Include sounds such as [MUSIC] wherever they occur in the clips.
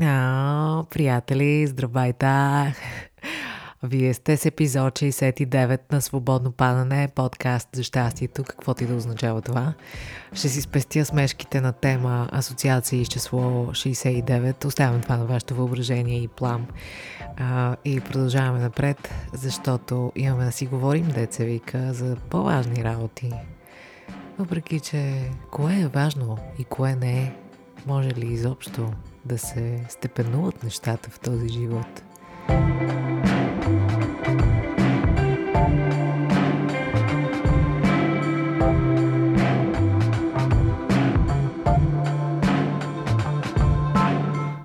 А, приятели, здравейте! Вие сте с епизод 69 на Свободно падане, подкаст за щастието, какво ти да означава това. Ще си спестя смешките на тема асоциации с число 69. Оставям това на вашето въображение и плам. А, и продължаваме напред, защото имаме да си говорим, деца вика, за по-важни работи. Въпреки, че кое е важно и кое не е, може ли изобщо да се степенуват нещата в този живот.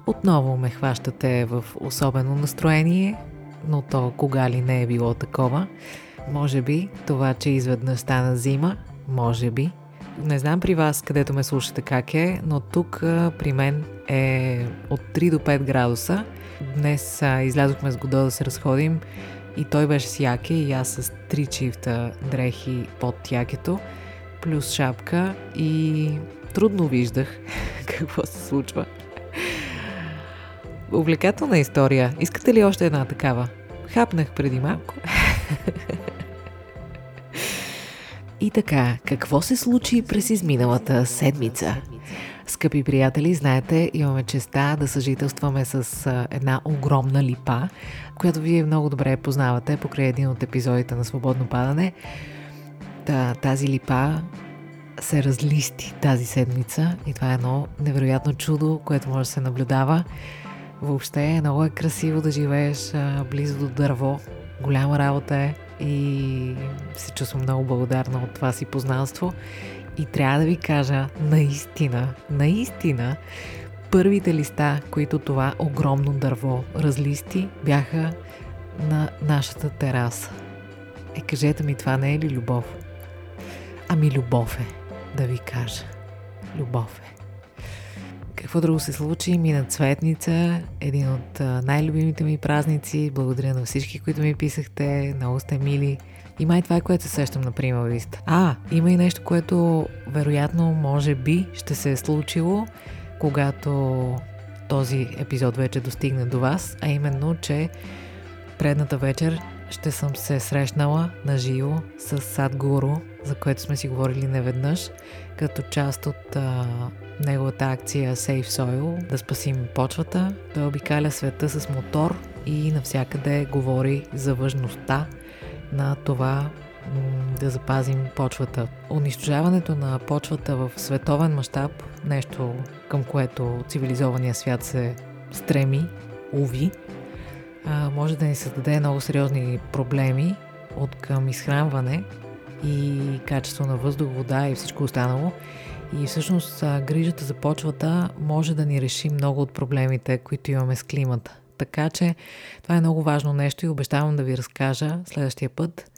Отново ме хващате в особено настроение, но то кога ли не е било такова. Може би това, че изведнъж стана зима, може би – не знам при вас, където ме слушате как е, но тук при мен е от 3 до 5 градуса. Днес а, излязохме с Годо да се разходим и той беше с яке и аз с 3 чифта дрехи под якето, плюс шапка и трудно виждах [LAUGHS] какво се случва. Увлекателна история. Искате ли още една такава? Хапнах преди малко. [LAUGHS] И така, какво се случи през изминалата седмица? Скъпи приятели, знаете, имаме честа да съжителстваме с една огромна липа, която вие много добре познавате покрай един от епизодите на Свободно падане. Та, тази липа се разлисти тази седмица и това е едно невероятно чудо, което може да се наблюдава. Въобще е много е красиво да живееш близо до дърво. Голяма работа е и се чувствам много благодарна от това си познанство. И трябва да ви кажа, наистина, наистина, първите листа, които това огромно дърво разлисти, бяха на нашата тераса. Е, кажете ми, това не е ли любов? Ами любов е, да ви кажа. Любов е. Какво друго се случи? Мина Цветница, един от най-любимите ми празници. Благодаря на всички, които ми писахте. Много сте мили. И това, което се сещам на прима лист. А, има и нещо, което вероятно, може би, ще се е случило, когато този епизод вече достигне до вас, а именно, че предната вечер ще съм се срещнала на живо с Садгуру, за което сме си говорили неведнъж, като част от а, неговата акция Save Soil, да спасим почвата. Той обикаля света с мотор и навсякъде говори за важността на това да запазим почвата. Унищожаването на почвата в световен мащаб, нещо към което цивилизования свят се стреми, уви, може да ни създаде много сериозни проблеми от към изхранване и качество на въздух, вода и всичко останало. И всъщност грижата за почвата може да ни реши много от проблемите, които имаме с климата. Така че това е много важно нещо и обещавам да ви разкажа следващия път.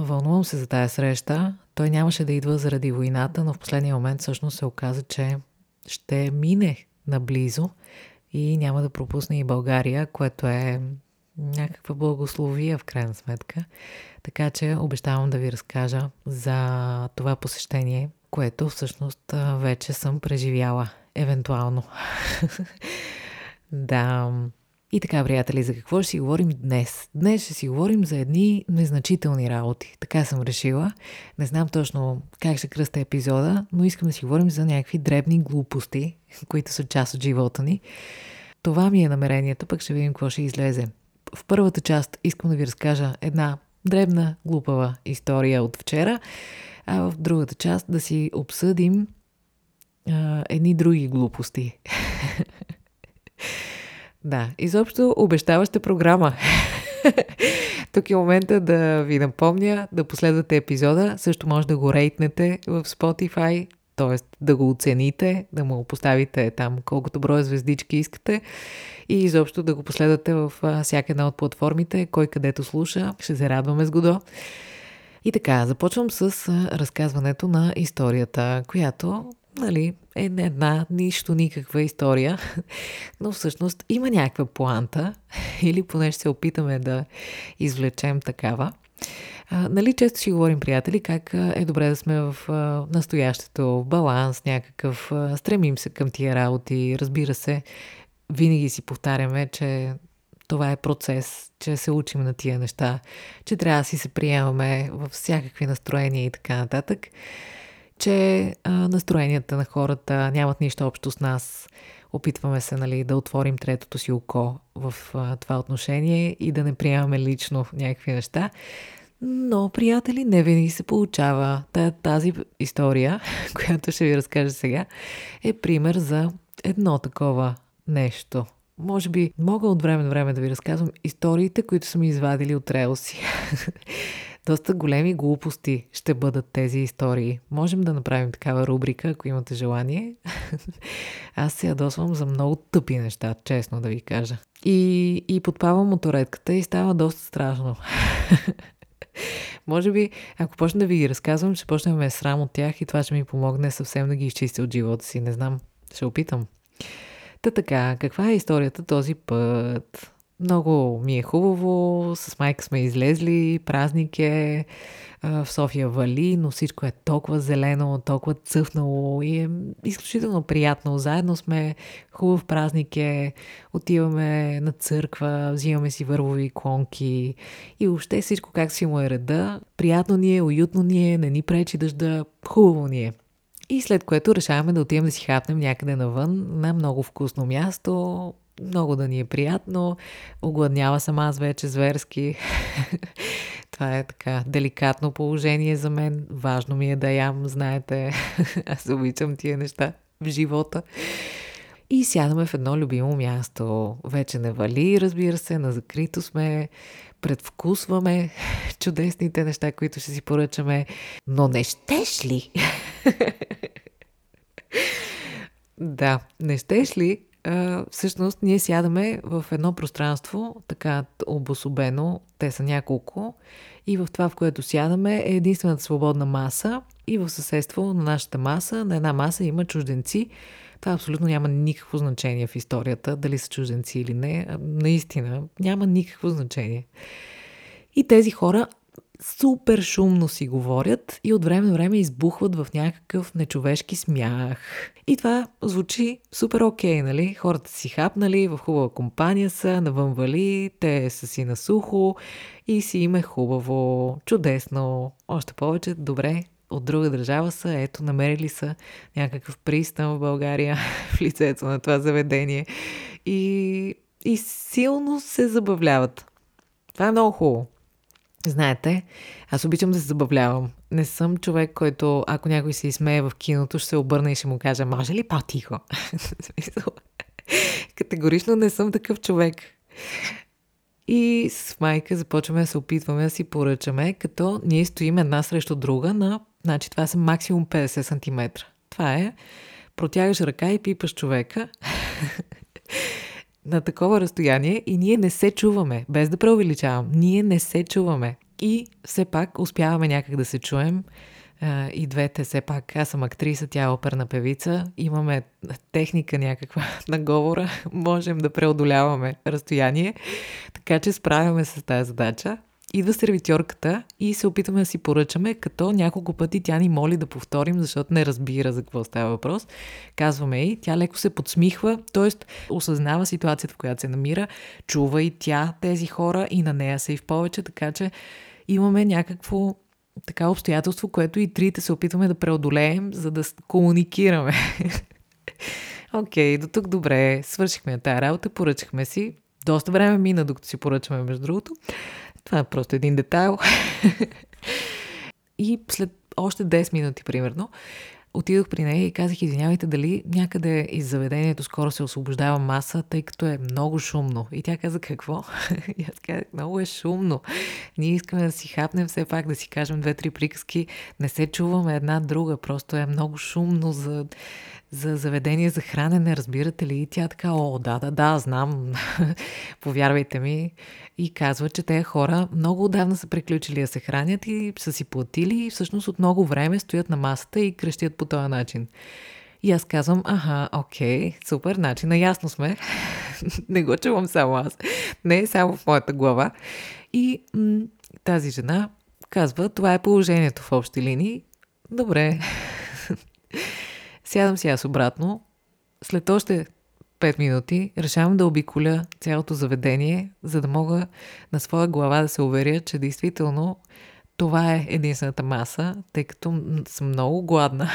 Вълнувам се за тая среща. Той нямаше да идва заради войната, но в последния момент всъщност се оказа, че ще мине наблизо и няма да пропусне и България, което е някаква благословия в крайна сметка. Така че обещавам да ви разкажа за това посещение, което всъщност вече съм преживяла, евентуално. [LAUGHS] да. И така, приятели, за какво ще си говорим днес? Днес ще си говорим за едни незначителни работи. Така съм решила. Не знам точно как ще кръста епизода, но искам да си говорим за някакви дребни глупости, които са част от живота ни. Това ми е намерението, пък ще видим какво ще излезе. В първата част искам да ви разкажа една дребна, глупава история от вчера, а в другата част да си обсъдим а, едни други глупости. [LAUGHS] да, изобщо обещаваща програма. [LAUGHS] Тук е момента да ви напомня да последвате епизода. Също може да го рейтнете в Spotify, т.е. да го оцените, да му поставите там колкото броя звездички искате и изобщо да го последвате в всяка една от платформите, кой където слуша. Ще се радваме с Годо. И така, започвам с разказването на историята, която нали, е една, нищо, никаква история, но всъщност има някаква планта, или поне ще се опитаме да извлечем такава. А, нали, често си говорим, приятели, как е добре да сме в а, настоящето, в баланс някакъв, а, стремим се към тия работи, разбира се, винаги си повтаряме, че това е процес, че се учим на тия неща, че трябва да си се приемаме във всякакви настроения и така нататък, че а, настроенията на хората нямат нищо общо с нас. Опитваме се нали, да отворим третото си око в а, това отношение и да не приемаме лично някакви неща. Но, приятели, не винаги се получава. Тази история, [LAUGHS] която ще ви разкажа сега, е пример за едно такова нещо. Може би мога от време на време да ви разказвам историите, които са ми извадили от релси. [LAUGHS] Доста големи глупости ще бъдат тези истории. Можем да направим такава рубрика, ако имате желание. [LAUGHS] Аз се ядосвам за много тъпи неща, честно да ви кажа. И, и подпавам моторетката и става доста страшно. [LAUGHS] Може би, ако почна да ви ги разказвам, ще почна да ме е срам от тях и това ще ми помогне съвсем да ги изчистя от живота си. Не знам, ще опитам. Та така, каква е историята този път? Много ми е хубаво, с майка сме излезли, празник е, в София вали, но всичко е толкова зелено, толкова цъфнало и е изключително приятно. Заедно сме, хубав празник е, отиваме на църква, взимаме си вървови клонки и въобще всичко как си му е реда. Приятно ни е, уютно ни е, не ни пречи дъжда, хубаво ни е. И след което решаваме да отидем да си хапнем някъде навън на много вкусно място, много да ни е приятно. Огладнява съм аз вече зверски. [LAUGHS] Това е така деликатно положение за мен. Важно ми е да ям, знаете. [LAUGHS] Аз обичам тия неща в живота. И сядаме в едно любимо място. Вече не вали, разбира се, на закрито сме, предвкусваме [LAUGHS] чудесните неща, които ще си поръчаме. Но не щеш ли? да, не щеш ли? Всъщност ние сядаме в едно пространство, така обособено, те са няколко, и в това, в което сядаме, е единствената свободна маса и в съседство на нашата маса, на една маса има чужденци. Това абсолютно няма никакво значение в историята, дали са чужденци или не. Наистина, няма никакво значение. И тези хора супер шумно си говорят и от време на време избухват в някакъв нечовешки смях. И това звучи супер окей, нали? Хората си хапнали, в хубава компания са, навън вали, те са си на сухо и си им е хубаво, чудесно, още повече, добре, от друга държава са, ето, намерили са някакъв пристан в България [LAUGHS] в лицето на това заведение и, и силно се забавляват. Това е много хубаво. Знаете, аз обичам да се забавлявам. Не съм човек, който, ако някой се изсмее в киното, ще се обърна и ще му кажа, може ли по-тихо? [LAUGHS] Категорично не съм такъв човек. И с майка започваме да се опитваме да си поръчаме, като ние стоим една срещу друга на, значи това са максимум 50 см. Това е, протягаш ръка и пипаш човека [LAUGHS] на такова разстояние и ние не се чуваме, без да преувеличавам. Ние не се чуваме. И все пак успяваме някак да се чуем. И двете, все пак, аз съм актриса, тя е оперна певица, имаме техника някаква [LAUGHS] на говора, можем да преодоляваме разстояние, така че справяме с тази задача идва сервитьорката и се опитваме да си поръчаме, като няколко пъти тя ни моли да повторим, защото не разбира за какво става въпрос. Казваме и, тя леко се подсмихва, т.е. осъзнава ситуацията, в която се намира, чува и тя тези хора и на нея са и в повече, така че имаме някакво така обстоятелство, което и трите се опитваме да преодолеем, за да комуникираме. [LAUGHS] Окей, okay, до тук добре, свършихме тази работа, поръчахме си. Доста време мина, докато си поръчаме, между другото. Това е просто един детайл. [LAUGHS] и след още 10 минути, примерно, отидох при нея и казах, извинявайте, дали някъде из заведението скоро се освобождава маса, тъй като е много шумно. И тя каза, какво? [LAUGHS] и аз казах, много е шумно. Ние искаме да си хапнем все пак, да си кажем две-три приказки. Не се чуваме една друга, просто е много шумно за за заведение за хранене, разбирате ли? И тя така, о, да, да, да, знам, [LAUGHS] повярвайте ми. И казва, че тези хора много отдавна са приключили да се хранят и са си платили и всъщност от много време стоят на масата и крещят по този начин. И аз казвам, аха, окей, супер, начин, наясно сме. [LAUGHS] Не го чувам само аз. Не е само в моята глава. И м- Тази жена казва, това е положението в общи линии. Добре. [LAUGHS] Сядам си аз обратно. След още 5 минути решавам да обиколя цялото заведение, за да мога на своя глава да се уверя, че действително това е единствената маса, тъй като съм много гладна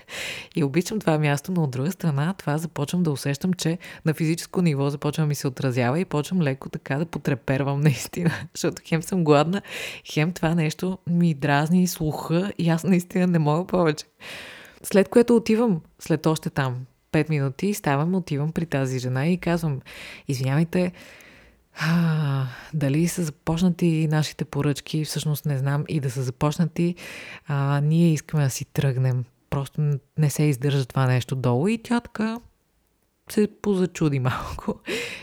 [LAUGHS] и обичам това място, но от друга страна това започвам да усещам, че на физическо ниво започвам да ми се отразява и почвам леко така да потрепервам [LAUGHS] наистина, защото хем съм гладна, хем това нещо ми дразни слуха и аз наистина не мога повече. След което отивам след още там 5 минути, ставам, отивам при тази жена и казвам, извинявайте, а, дали са започнати нашите поръчки, всъщност не знам и да са започнати, а, ние искаме да си тръгнем. Просто не се издържа това нещо долу и тя така се позачуди малко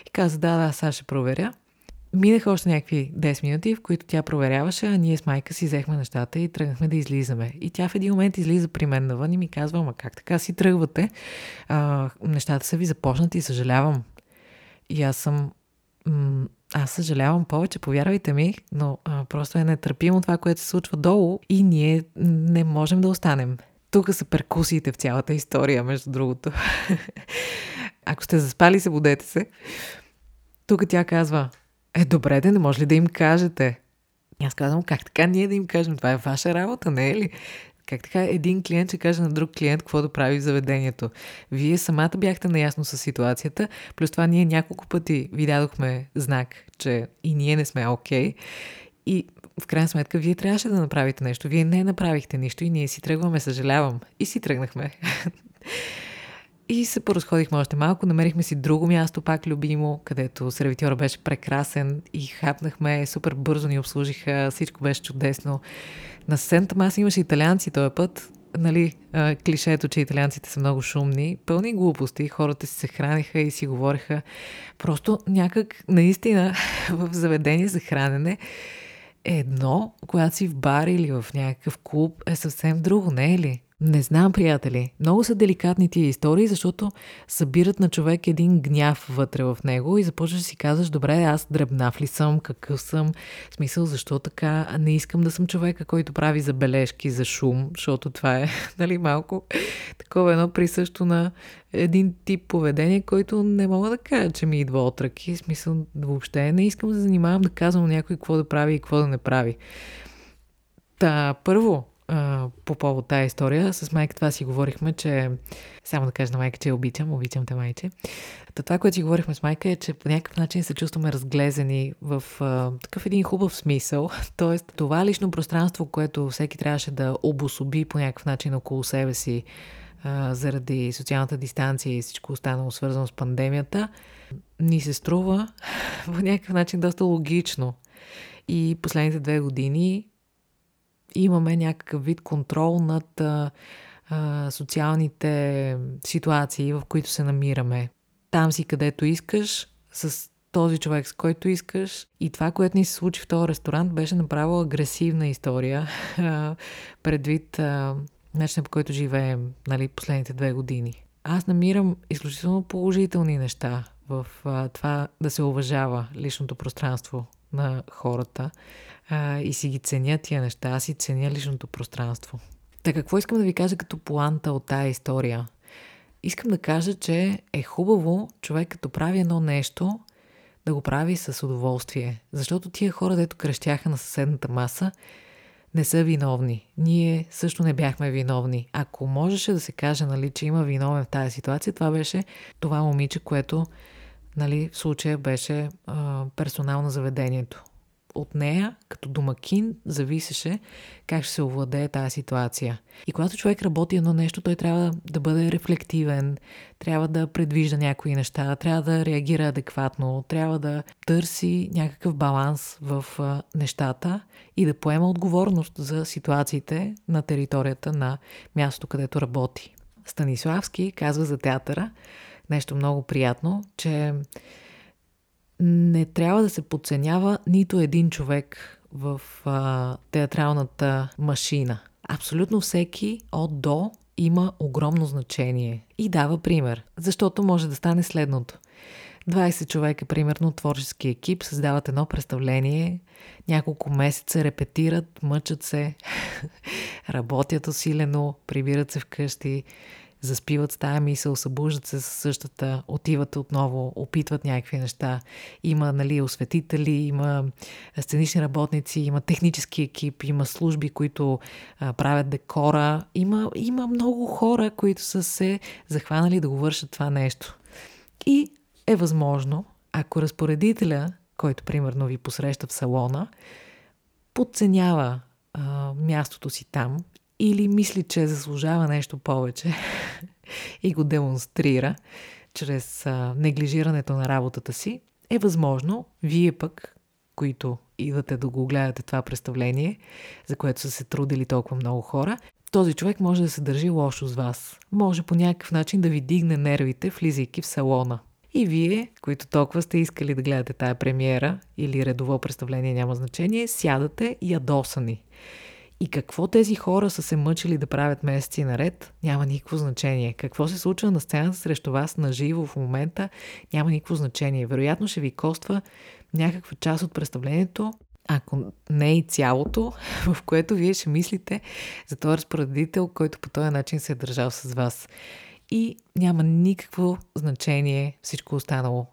и каза, да, да, сега ще проверя. Минаха още някакви 10 минути, в които тя проверяваше, а ние с майка си взехме нещата и тръгнахме да излизаме. И тя в един момент излиза при мен навън и ми казва, ама как така си тръгвате? А, нещата са ви започнати, съжалявам. И аз съм аз съжалявам повече, повярвайте ми, но а, просто е нетърпимо това, което се случва долу и ние не можем да останем. Тук са перкусиите в цялата история, между другото. [LAUGHS] Ако сте заспали, се се. Тук тя казва, е, добре, да не може ли да им кажете? И аз казвам, как така ние да им кажем? Това е ваша работа, не е ли? Как така един клиент ще каже на друг клиент какво да прави в заведението? Вие самата бяхте наясно с ситуацията, плюс това ние няколко пъти ви дадохме знак, че и ние не сме окей. Okay. И в крайна сметка вие трябваше да направите нещо. Вие не направихте нищо и ние си тръгваме, съжалявам. И си тръгнахме. [LAUGHS] И се поразходихме още малко, намерихме си друго място, пак любимо, където сервитьора беше прекрасен и хапнахме, супер бързо ни обслужиха, всичко беше чудесно. На съседната маса имаше италианци този път, нали, клишето, че италианците са много шумни, пълни глупости, хората си се храниха и си говориха. Просто някак наистина [LAUGHS] в заведение за хранене едно, когато си в бар или в някакъв клуб е съвсем друго, не е ли? Не знам, приятели. Много са деликатни тия истории, защото събират на човек един гняв вътре в него и започваш да си казваш, добре, аз дребнав ли съм, какъв съм, в смисъл, защо така, не искам да съм човека, който прави забележки за шум, защото това е, [LAUGHS] нали, малко такова едно присъщо на един тип поведение, който не мога да кажа, че ми идва от ръки. В смисъл, въобще не искам да занимавам да казвам някой какво да прави и какво да не прави. Та, първо, по повод тази история. С майка това си говорихме, че само да кажа на майка, че я обичам, обичам те майче. Та това, което си говорихме с майка е, че по някакъв начин се чувстваме разглезени в а, такъв един хубав смисъл. [LAUGHS] Тоест, това лично пространство, което всеки трябваше да обособи по някакъв начин около себе си заради социалната дистанция и всичко останало свързано с пандемията, ни се струва [LAUGHS] по някакъв начин доста логично. И последните две години имаме някакъв вид контрол над а, а, социалните ситуации, в които се намираме. Там си където искаш, с този човек, с който искаш. И това, което ни се случи в този ресторант, беше направо агресивна история, [LAUGHS] предвид начинът по който живеем нали, последните две години. Аз намирам изключително положителни неща в а, това да се уважава личното пространство на хората а, и си ги ценя тия неща. Аз си ценя личното пространство. Така какво искам да ви кажа като планта от тая история? Искам да кажа, че е хубаво човек като прави едно нещо, да го прави с удоволствие. Защото тия хора, дето крещяха на съседната маса, не са виновни. Ние също не бяхме виновни. Ако можеше да се каже, нали, че има виновен в тази ситуация, това беше това момиче, което нали, в случая беше а, персонал на заведението от нея, като домакин, зависеше как ще се овладее тази ситуация. И когато човек работи едно нещо, той трябва да бъде рефлективен, трябва да предвижда някои неща, трябва да реагира адекватно, трябва да търси някакъв баланс в нещата и да поема отговорност за ситуациите на територията на мястото, където работи. Станиславски казва за театъра нещо много приятно, че не трябва да се подценява нито един човек в а, театралната машина. Абсолютно всеки от до има огромно значение и дава пример, защото може да стане следното. 20 човека, примерно, творчески екип, създават едно представление, няколко месеца репетират, мъчат се, [LAUGHS] работят усилено, прибират се вкъщи, заспиват с тая мисъл, събуждат се с същата, отиват отново, опитват някакви неща. Има нали, осветители, има сценични работници, има технически екип, има служби, които а, правят декора. Има, има много хора, които са се захванали да го вършат това нещо. И е възможно, ако разпоредителя, който примерно ви посреща в салона, подценява а, мястото си там или мисли, че заслужава нещо повече [LAUGHS] и го демонстрира чрез неглижирането на работата си, е възможно вие пък, които идвате да го гледате това представление, за което са се трудили толкова много хора, този човек може да се държи лошо с вас. Може по някакъв начин да ви дигне нервите, влизайки в салона. И вие, които толкова сте искали да гледате тая премиера или редово представление, няма значение, сядате ядосани. И какво тези хора са се мъчили да правят месеци наред, няма никакво значение. Какво се случва на сцената срещу вас на живо в момента, няма никакво значение. Вероятно ще ви коства някаква част от представлението, ако не и цялото, [LAUGHS] в което вие ще мислите за този разпоредител, който по този начин се е държал с вас. И няма никакво значение всичко останало.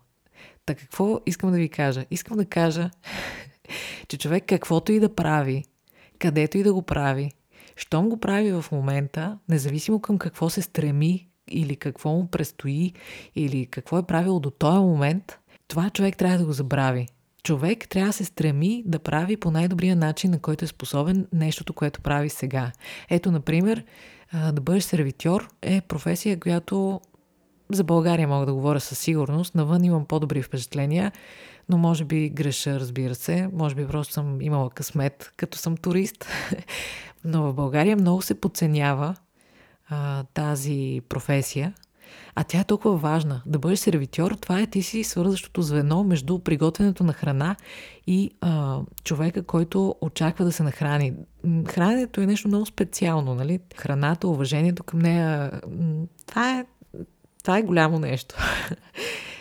Така какво искам да ви кажа? Искам да кажа, [LAUGHS] че човек каквото и да прави, където и да го прави, щом го прави в момента, независимо към какво се стреми или какво му предстои или какво е правил до този момент, това човек трябва да го забрави. Човек трябва да се стреми да прави по най-добрия начин, на който е способен нещото, което прави сега. Ето, например, да бъдеш сервитьор е професия, която за България мога да говоря със сигурност. Навън имам по-добри впечатления, но може би греша, разбира се. Може би просто съм имала късмет, като съм турист. [LAUGHS] но в България много се подценява а, тази професия. А тя е толкова важна. Да бъдеш сервитьор, това е ти си свързващото звено между приготвянето на храна и а, човека, който очаква да се нахрани. Храненето е нещо много специално, нали? Храната, уважението към нея, това е, това е голямо нещо. [LAUGHS]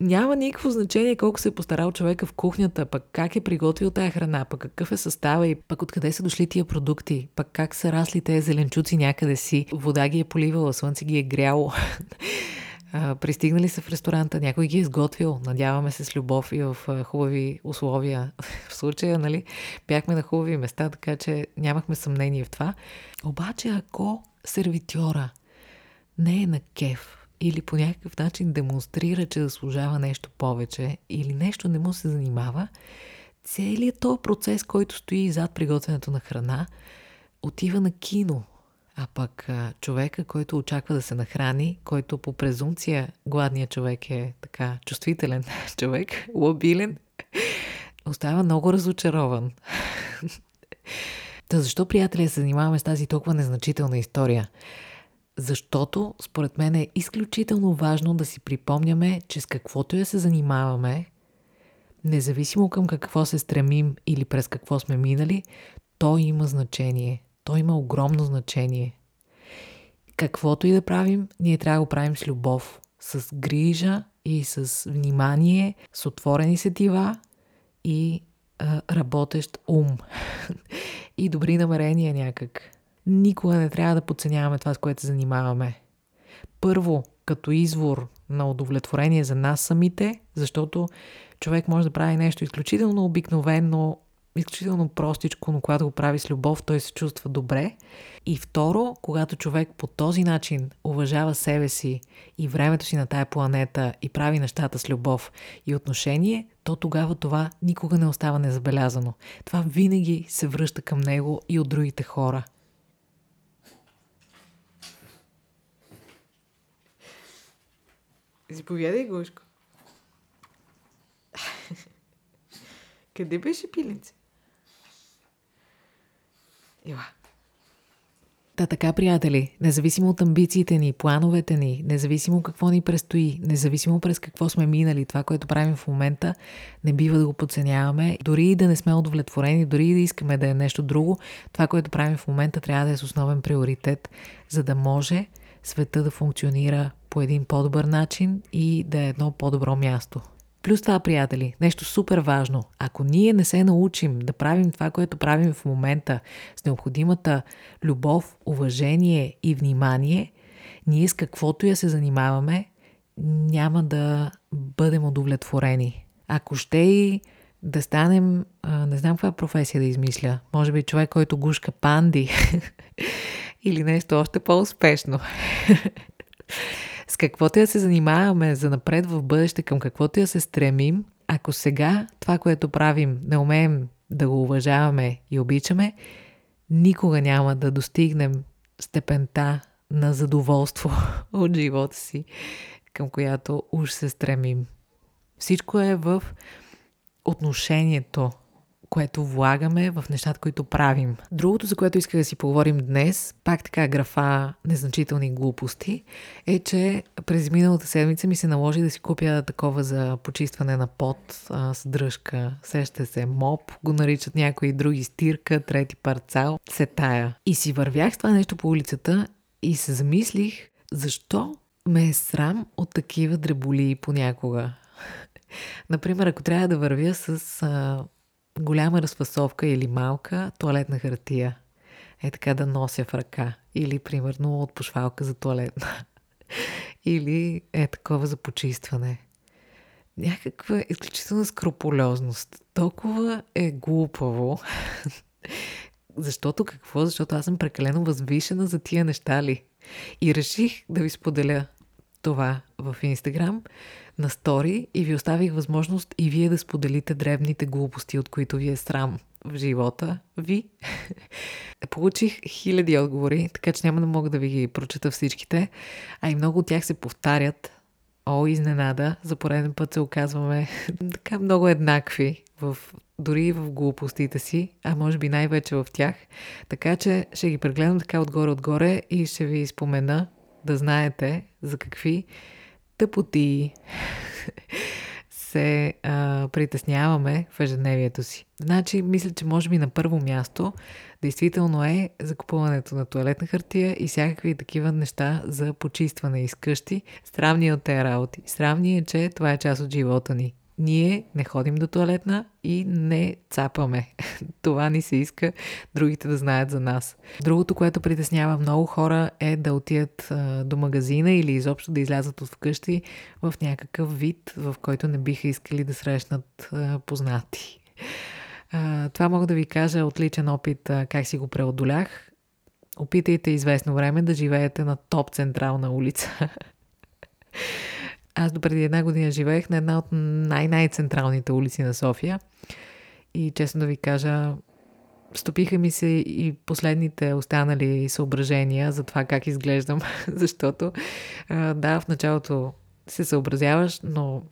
няма никакво значение колко се е постарал човека в кухнята, пък как е приготвил тая храна, пък какъв е състава и пък откъде са дошли тия продукти, пък как са расли тези зеленчуци някъде си, вода ги е поливала, слънце ги е гряло. [LAUGHS] Пристигнали са в ресторанта, някой ги е изготвил, надяваме се с любов и в хубави условия. [LAUGHS] В случая, нали, бяхме на хубави места, така че нямахме съмнение в това. Обаче, ако сервитьора не е на кеф, или по някакъв начин демонстрира, че заслужава нещо повече или нещо не му се занимава, целият този процес, който стои зад приготвянето на храна, отива на кино. А пък човека, който очаква да се нахрани, който по презумпция гладният човек е така чувствителен [LAUGHS] човек, лобилен, остава много разочарован. [LAUGHS] Та защо, приятели, се занимаваме с тази толкова незначителна история? Защото, според мен, е изключително важно да си припомняме, че с каквото я се занимаваме, независимо към какво се стремим или през какво сме минали, то има значение. То има огромно значение. Каквото и да правим, ние трябва да го правим с любов, с грижа и с внимание, с отворени сетива и работещ ум. [LAUGHS] и добри намерения някак никога не трябва да подценяваме това, с което занимаваме. Първо, като извор на удовлетворение за нас самите, защото човек може да прави нещо изключително обикновено, изключително простичко, но когато го прави с любов, той се чувства добре. И второ, когато човек по този начин уважава себе си и времето си на тая планета и прави нещата с любов и отношение, то тогава това никога не остава незабелязано. Това винаги се връща към него и от другите хора – Заповядай, Гошко. [LAUGHS] Къде беше пиленце? Ела. Та така, приятели, независимо от амбициите ни, плановете ни, независимо какво ни предстои, независимо през какво сме минали, това, което правим в момента, не бива да го подценяваме. Дори и да не сме удовлетворени, дори и да искаме да е нещо друго, това, което правим в момента, трябва да е с основен приоритет, за да може света да функционира по един по-добър начин и да е едно по-добро място. Плюс това, приятели, нещо супер важно. Ако ние не се научим да правим това, което правим в момента с необходимата любов, уважение и внимание, ние с каквото я се занимаваме, няма да бъдем удовлетворени. Ако ще и да станем, не знам каква професия да измисля, може би човек, който гушка панди [LAUGHS] или нещо още по-успешно. [LAUGHS] С каквото я се занимаваме за напред в бъдеще, към каквото я се стремим, ако сега това, което правим, не умеем да го уважаваме и обичаме, никога няма да достигнем степента на задоволство [LAUGHS] от живота си, към която уж се стремим. Всичко е в отношението което влагаме в нещата, които правим. Другото, за което исках да си поговорим днес, пак така графа незначителни глупости, е, че през миналата седмица ми се наложи да си купя такова за почистване на пот с дръжка. Сеща се моп, го наричат някои други стирка, трети парцал, сетая. И си вървях с това нещо по улицата и се замислих, защо ме е срам от такива дреболии понякога. [LAUGHS] Например, ако трябва да вървя с а, голяма разфасовка или малка туалетна хартия. Е така да нося в ръка. Или, примерно, от пошвалка за туалетна. [LAUGHS] Или е такова за почистване. Някаква изключителна скрупулезност. Толкова е глупаво. [LAUGHS] Защото какво? Защото аз съм прекалено възвишена за тия неща ли? И реших да ви споделя това в Инстаграм на стори и ви оставих възможност и вие да споделите древните глупости, от които ви е срам в живота ви. [LAUGHS] Получих хиляди отговори, така че няма да мога да ви ги прочета всичките, а и много от тях се повтарят. О, изненада, за пореден път се оказваме [LAUGHS] така много еднакви, в, дори и в глупостите си, а може би най-вече в тях. Така че ще ги прегледам така отгоре-отгоре и ще ви спомена да знаете за какви тъпоти се а, притесняваме в ежедневието си. Значи, мисля, че може би на първо място действително е закупуването на туалетна хартия и всякакви такива неща за почистване из къщи. Сравни от тези работи. Сравни е, че това е част от живота ни ние не ходим до туалетна и не цапаме. [LAUGHS] Това ни се иска другите да знаят за нас. Другото, което притеснява много хора е да отидат до магазина или изобщо да излязат от вкъщи в някакъв вид, в който не биха искали да срещнат познати. Това мога да ви кажа от личен опит как си го преодолях. Опитайте известно време да живеете на топ централна улица. [LAUGHS] Аз до преди една година живеех на една от най-най-централните улици на София. И честно да ви кажа, стопиха ми се и последните останали съображения за това как изглеждам, [LAUGHS] защото да, в началото се съобразяваш, но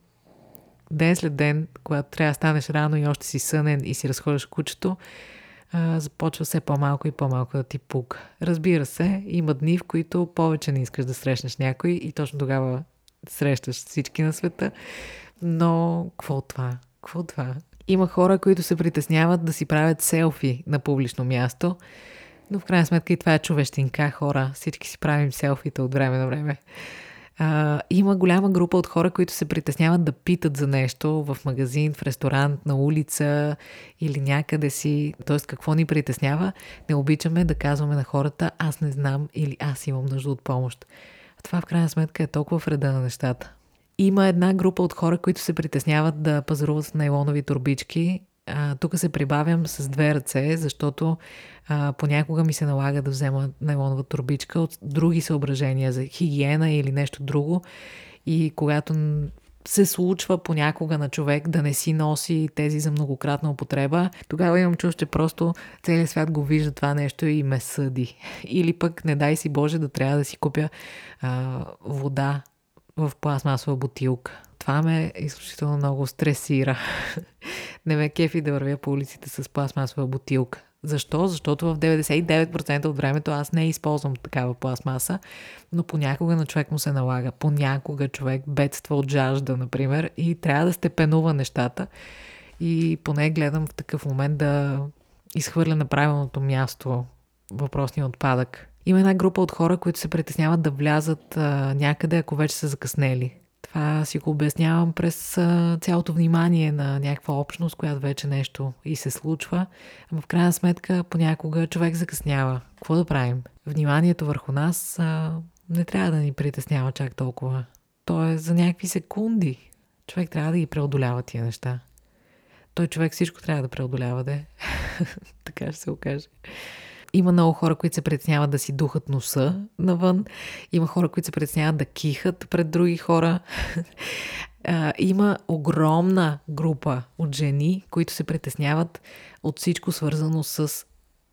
ден след ден, когато трябва да станеш рано и още си сънен и си разходиш кучето, започва все по-малко и по-малко да ти пука. Разбира се, има дни, в които повече не искаш да срещнеш някой и точно тогава срещаш всички на света. Но какво това? Какво това? Има хора, които се притесняват да си правят селфи на публично място, но в крайна сметка и това е човещинка хора. Всички си правим селфита от време на време. А, има голяма група от хора, които се притесняват да питат за нещо в магазин, в ресторант, на улица или някъде си. Тоест, какво ни притеснява? Не обичаме да казваме на хората аз не знам или аз имам нужда от помощ. Това в крайна сметка е толкова вреда на нещата. Има една група от хора, които се притесняват да пазаруват с нейлонови турбички. А, тук се прибавям с две ръце, защото а, понякога ми се налага да взема нейлонова турбичка от други съображения за хигиена или нещо друго. И когато се случва понякога на човек да не си носи тези за многократна употреба, тогава имам чувство, че просто целият свят го вижда това нещо и ме съди. Или пък, не дай си Боже, да трябва да си купя а, вода в пластмасова бутилка. Това ме изключително много стресира. [LAUGHS] не ме кефи да вървя по улиците с пластмасова бутилка. Защо? Защото в 99% от времето аз не използвам такава пластмаса, но понякога на човек му се налага. Понякога човек бедства от жажда, например, и трябва да степенува нещата. И поне гледам в такъв момент да изхвърля на правилното място въпросния отпадък. Има една група от хора, които се притесняват да влязат а, някъде, ако вече са закъснели. Това си го обяснявам през цялото внимание на някаква общност, която вече нещо и се случва. Ама в крайна сметка понякога човек закъснява. Какво да правим? Вниманието върху нас а, не трябва да ни притеснява чак толкова. То е за някакви секунди. Човек трябва да ги преодолява тия неща. Той човек всичко трябва да преодолява, де. [LAUGHS] така ще се окаже. Има много хора, които се притесняват да си духат носа навън. Има хора, които се притесняват да кихат пред други хора. [LAUGHS] има огромна група от жени, които се притесняват от всичко свързано с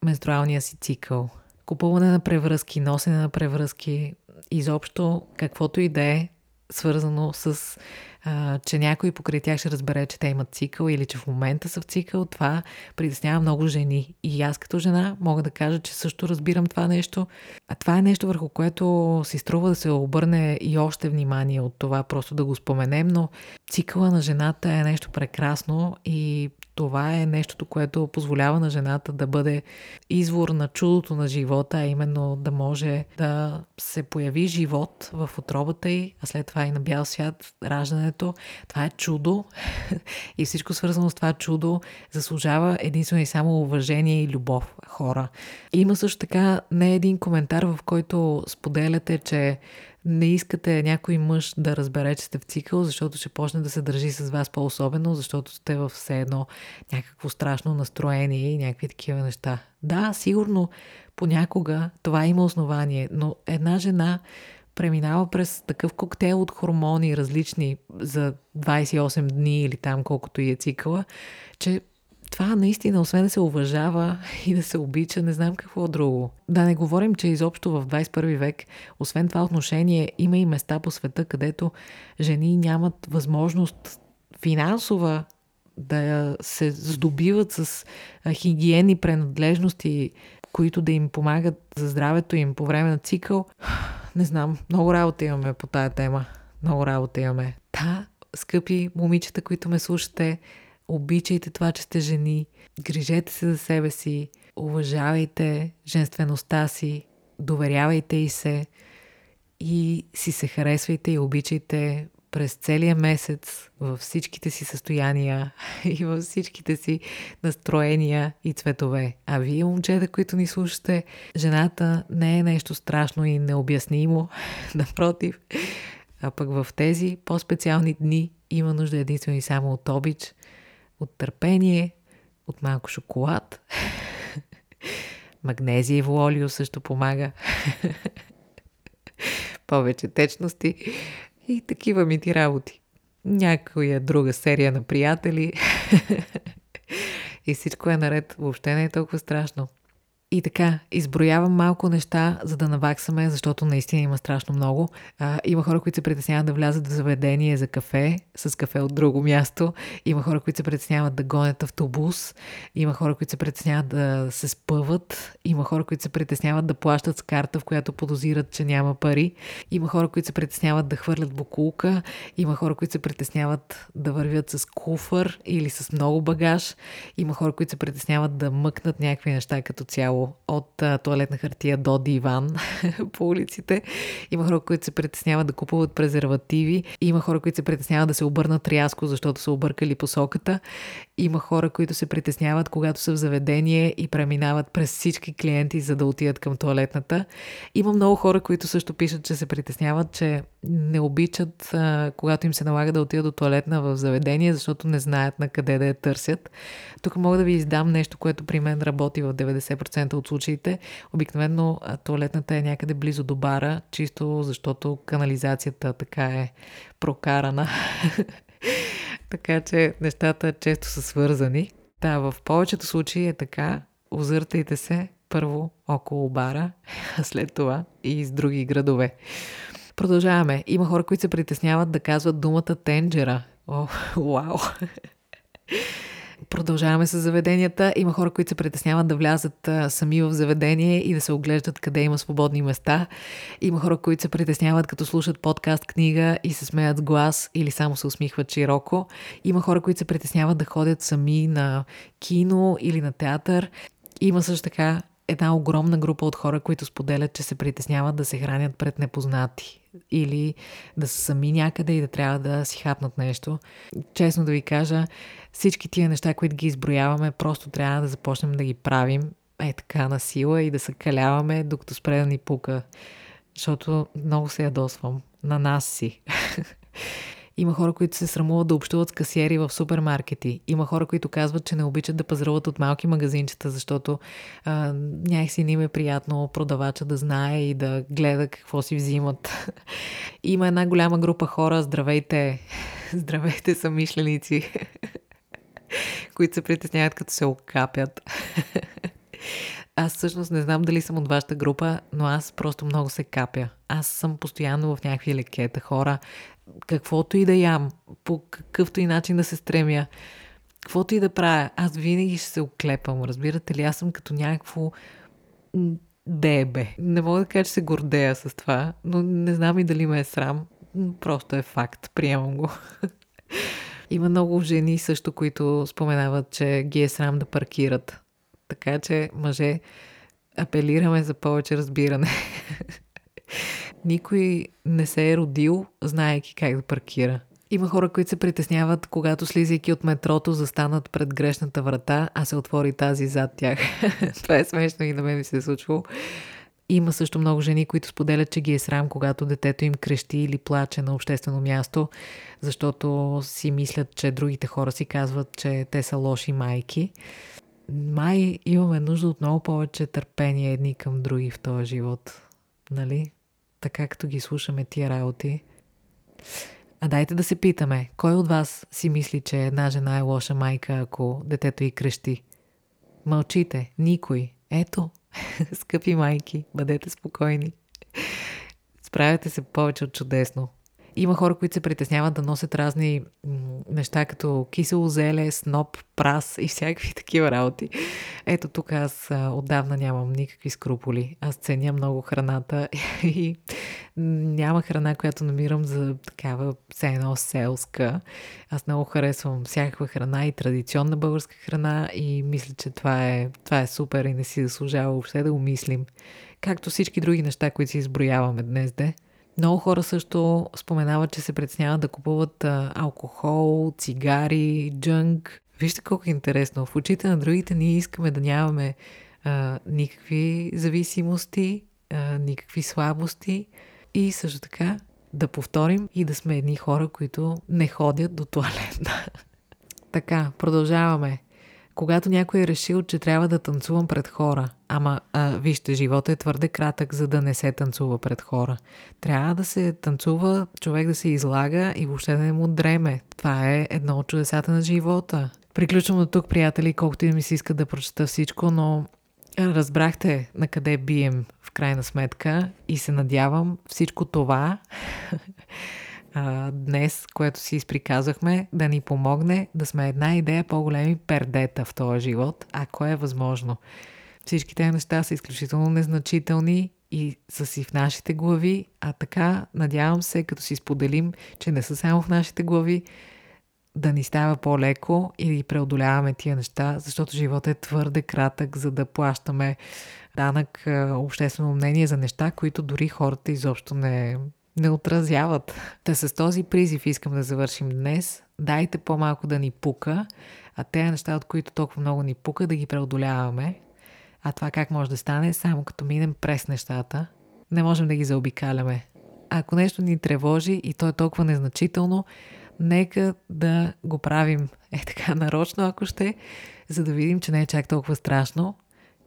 менструалния си цикъл. Купуване на превръзки, носене на превръзки, изобщо каквото и да е свързано с а, че някой покрай тях ще разбере, че те имат цикъл или че в момента са в цикъл, това притеснява много жени. И аз като жена мога да кажа, че също разбирам това нещо. А това е нещо, върху което си струва да се обърне и още внимание от това, просто да го споменем, но цикъла на жената е нещо прекрасно и това е нещото, което позволява на жената да бъде извор на чудото на живота, а именно да може да се появи живот в отробата й, а след това и на бял свят, раждането. Това е чудо [LAUGHS] и всичко свързано с това чудо заслужава единствено и само уважение и любов хора. Има също така не един коментар, в който споделяте, че не искате някой мъж да разбере, че сте в цикъл, защото ще почне да се държи с вас по-особено, защото сте в все едно някакво страшно настроение и някакви такива неща. Да, сигурно понякога това има основание, но една жена преминава през такъв коктейл от хормони различни за 28 дни или там колкото и е цикъла, че това наистина, освен да се уважава и да се обича, не знам какво друго. Да не говорим, че изобщо в 21 век, освен това отношение, има и места по света, където жени нямат възможност финансова да се здобиват с хигиени принадлежности, които да им помагат за здравето им по време на цикъл. [SIGHS] Не знам, много работа имаме по тая тема. Много работа имаме. Та, скъпи момичета, които ме слушате, Обичайте това, че сте жени, грижете се за себе си, уважавайте женствеността си, доверявайте и се и си се харесвайте и обичайте през целия месец във всичките си състояния [LAUGHS] и във всичките си настроения и цветове. А вие, момчета, които ни слушате, жената не е нещо страшно и необяснимо. [LAUGHS] Напротив, а пък в тези по-специални дни има нужда единствено и само от обич – от търпение, от малко шоколад. [LAUGHS] Магнезиево олио също помага. [LAUGHS] Повече течности и такива ми ти работи. Някоя друга серия на приятели. [LAUGHS] и всичко е наред. Въобще не е толкова страшно. И така, изброявам малко неща, за да наваксаме, защото наистина има страшно много. А, има хора, които се притесняват да влязат в заведение за кафе, с кафе от друго място. Има хора, които се притесняват да гонят автобус. Има хора, които се притесняват да се спъват. Има хора, които се притесняват да плащат с карта, в която подозират, че няма пари. Има хора, които се притесняват да хвърлят букулка. Има хора, които се притесняват да вървят с куфър или с много багаж. Има хора, които се притесняват да мъкнат някакви неща като цяло цяло, от а, туалетна хартия до диван [LAUGHS] по улиците. Има хора, които се притесняват да купуват презервативи. Има хора, които се притесняват да се обърнат рязко, защото са объркали посоката. Има хора, които се притесняват, когато са в заведение и преминават през всички клиенти, за да отидат към туалетната. Има много хора, които също пишат, че се притесняват, че не обичат, когато им се налага да отидат до туалетна в заведение, защото не знаят на къде да я търсят. Тук мога да ви издам нещо, което при мен работи в 90% от случаите. Обикновено туалетната е някъде близо до бара, чисто защото канализацията така е прокарана. [LAUGHS] така че нещата често са свързани. Да, в повечето случаи е така. Озъртайте се първо около бара, а след това и с други градове. Продължаваме. Има хора, които се притесняват да казват думата тенджера. О, [LAUGHS] вау! Продължаваме с заведенията. Има хора, които се притесняват да влязат сами в заведение и да се оглеждат къде има свободни места. Има хора, които се притесняват като слушат подкаст, книга и се смеят с глас или само се усмихват широко. Има хора, които се притесняват да ходят сами на кино или на театър. Има също така една огромна група от хора, които споделят, че се притесняват да се хранят пред непознати или да са сами някъде и да трябва да си хапнат нещо. Честно да ви кажа, всички тия неща, които ги изброяваме, просто трябва да започнем да ги правим е така на сила и да се каляваме, докато спре да ни пука. Защото много се ядосвам. На нас си. [LAUGHS] Има хора, които се срамуват да общуват с касиери в супермаркети. Има хора, които казват, че не обичат да пазаруват от малки магазинчета, защото а, някакси не им е приятно продавача да знае и да гледа какво си взимат. [LAUGHS] Има една голяма група хора, здравейте, [LAUGHS] здравейте са мишленици, [LAUGHS] които се притесняват като се окапят. Аз всъщност не знам дали съм от вашата група, но аз просто много се капя. Аз съм постоянно в някакви лекета хора. Каквото и да ям, по какъвто и начин да се стремя, каквото и да правя, аз винаги ще се оклепам. Разбирате ли? Аз съм като някакво бебе. Не мога да кажа, че се гордея с това, но не знам и дали ме е срам. Просто е факт. Приемам го. [LAUGHS] Има много жени също, които споменават, че ги е срам да паркират. Така че, мъже, апелираме за повече разбиране. [LAUGHS] Никой не се е родил, знаеки как да паркира. Има хора, които се притесняват, когато слизайки от метрото застанат пред грешната врата, а се отвори тази зад тях. [LAUGHS] Това е смешно и на мен ми се е случвало. Има също много жени, които споделят, че ги е срам, когато детето им крещи или плаче на обществено място, защото си мислят, че другите хора си казват, че те са лоши майки май имаме нужда от много повече търпение едни към други в този живот. Нали? Така като ги слушаме тия работи. А дайте да се питаме, кой от вас си мисли, че една жена е лоша майка, ако детето й крещи? Мълчите, никой. Ето, [LAUGHS] скъпи майки, бъдете спокойни. Справяте се повече от чудесно. Има хора, които се притесняват да носят разни неща, като кисело зеле, сноп, прас и всякакви [LAUGHS] такива работи. Ето тук аз отдавна нямам никакви скруполи. Аз ценя много храната [LAUGHS] и няма храна, която намирам за такава все едно селска. Аз много харесвам всякаква храна и традиционна българска храна и мисля, че това е, това е супер и не си заслужава въобще да го мислим. Както всички други неща, които си изброяваме днес, де. Много хора също споменават, че се предсняват да купуват а, алкохол, цигари, джънк. Вижте колко е интересно. В очите на другите ние искаме да нямаме а, никакви зависимости, а, никакви слабости и също така да повторим и да сме едни хора, които не ходят до туалетна. [LAUGHS] така, продължаваме. Когато някой е решил, че трябва да танцувам пред хора, ама а, вижте, живота е твърде кратък, за да не се танцува пред хора. Трябва да се танцува, човек да се излага и въобще да не му дреме. Това е едно от чудесата на живота. Приключвам до тук, приятели, колкото и ми се иска да прочета всичко, но разбрахте на къде бием в крайна сметка и се надявам всичко това [LAUGHS] а, днес, което си изприказахме, да ни помогне да сме една идея по-големи пердета в този живот, ако е възможно. Всички тези неща са изключително незначителни и са си в нашите глави, а така, надявам се, като си споделим, че не са само в нашите глави, да ни става по-леко и да ги преодоляваме тия неща, защото животът е твърде кратък, за да плащаме данък обществено мнение за неща, които дори хората изобщо не, не отразяват. Та с този призив искам да завършим днес. Дайте по-малко да ни пука, а те неща, от които толкова много ни пука, да ги преодоляваме. А това как може да стане? Само като минем през нещата. Не можем да ги заобикаляме. Ако нещо ни тревожи и то е толкова незначително, нека да го правим е така нарочно, ако ще, за да видим, че не е чак толкова страшно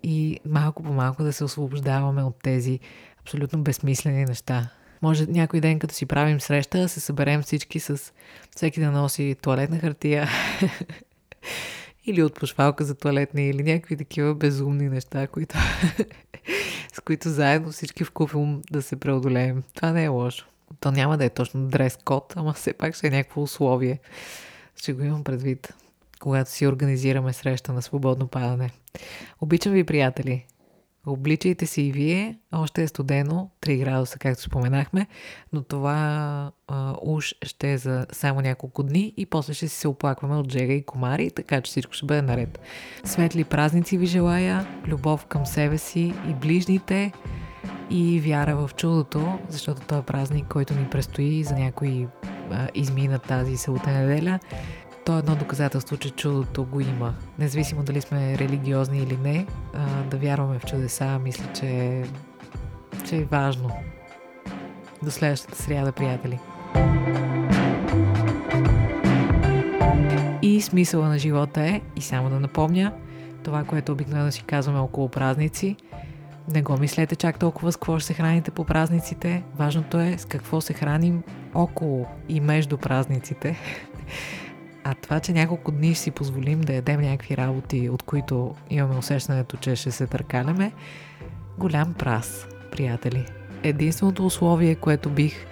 и малко по малко да се освобождаваме от тези абсолютно безсмислени неща. Може някой ден, като си правим среща, да се съберем всички с всеки да носи туалетна хартия [LAUGHS] или от пошвалка за туалетни или някакви такива безумни неща, които [LAUGHS] с които заедно всички в куфилм да се преодолеем. Това не е лошо. То няма да е точно дрес код, ама все пак ще е някакво условие. Ще го имам предвид, когато си организираме среща на свободно падане. Обичам ви, приятели. Обличайте се и вие. Още е студено, 3 градуса, както споменахме, но това а, уж ще е за само няколко дни и после ще си се оплакваме от жега и комари, така че всичко ще бъде наред. Светли празници ви желая, любов към себе си и ближните и вяра в чудото, защото той е празник, който ни предстои за някои а, измина тази събота неделя то е едно доказателство, че чудото го има. Независимо дали сме религиозни или не, а, да вярваме в чудеса, мисля, че, че е важно. До следващата сряда, приятели. И смисъла на живота е, и само да напомня, това, което обикновено си казваме около празници, не го мислете чак толкова с какво ще се храните по празниците. Важното е с какво се храним около и между празниците. А това, че няколко дни си позволим да ядем някакви работи, от които имаме усещането, че ще се търкаляме, голям прас, приятели. Единственото условие, което бих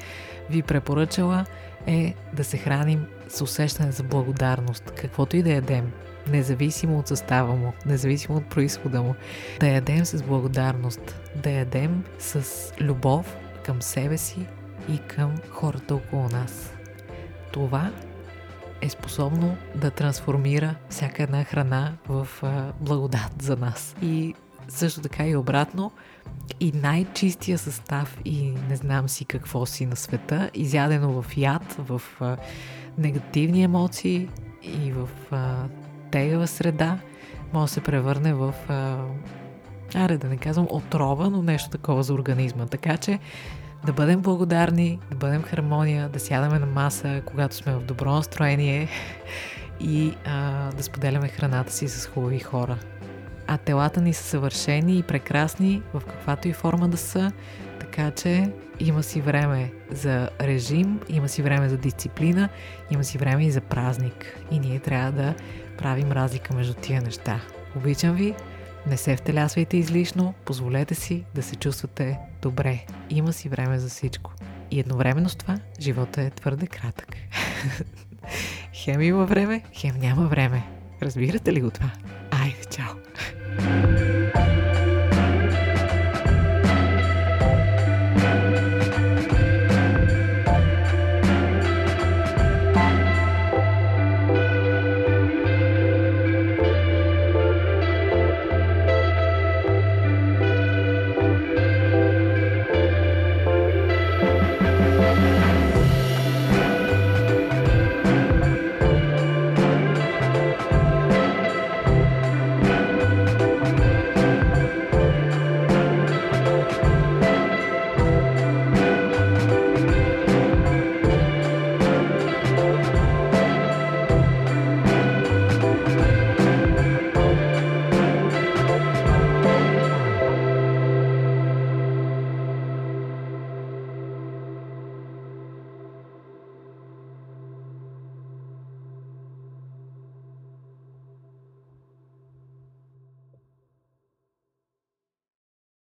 ви препоръчала е да се храним с усещане за благодарност, каквото и да ядем, независимо от състава му, независимо от происхода му, да ядем с благодарност, да ядем с любов към себе си и към хората около нас. Това е способно да трансформира всяка една храна в благодат за нас. И също така и обратно, и най-чистия състав и не знам си какво си на света, изядено в яд, в негативни емоции и в тегава среда, може да се превърне в аре да не казвам отрова, но нещо такова за организма. Така че да бъдем благодарни, да бъдем хармония, да сядаме на маса, когато сме в добро настроение и а, да споделяме храната си с хубави хора. А телата ни са съвършени и прекрасни в каквато и форма да са, така че има си време за режим, има си време за дисциплина, има си време и за празник. И ние трябва да правим разлика между тия неща. Обичам ви, не се втелясвайте излишно, позволете си да се чувствате добре. Има си време за всичко. И едновременно с това, живота е твърде кратък. [LAUGHS] хем има време, хем няма време. Разбирате ли го това?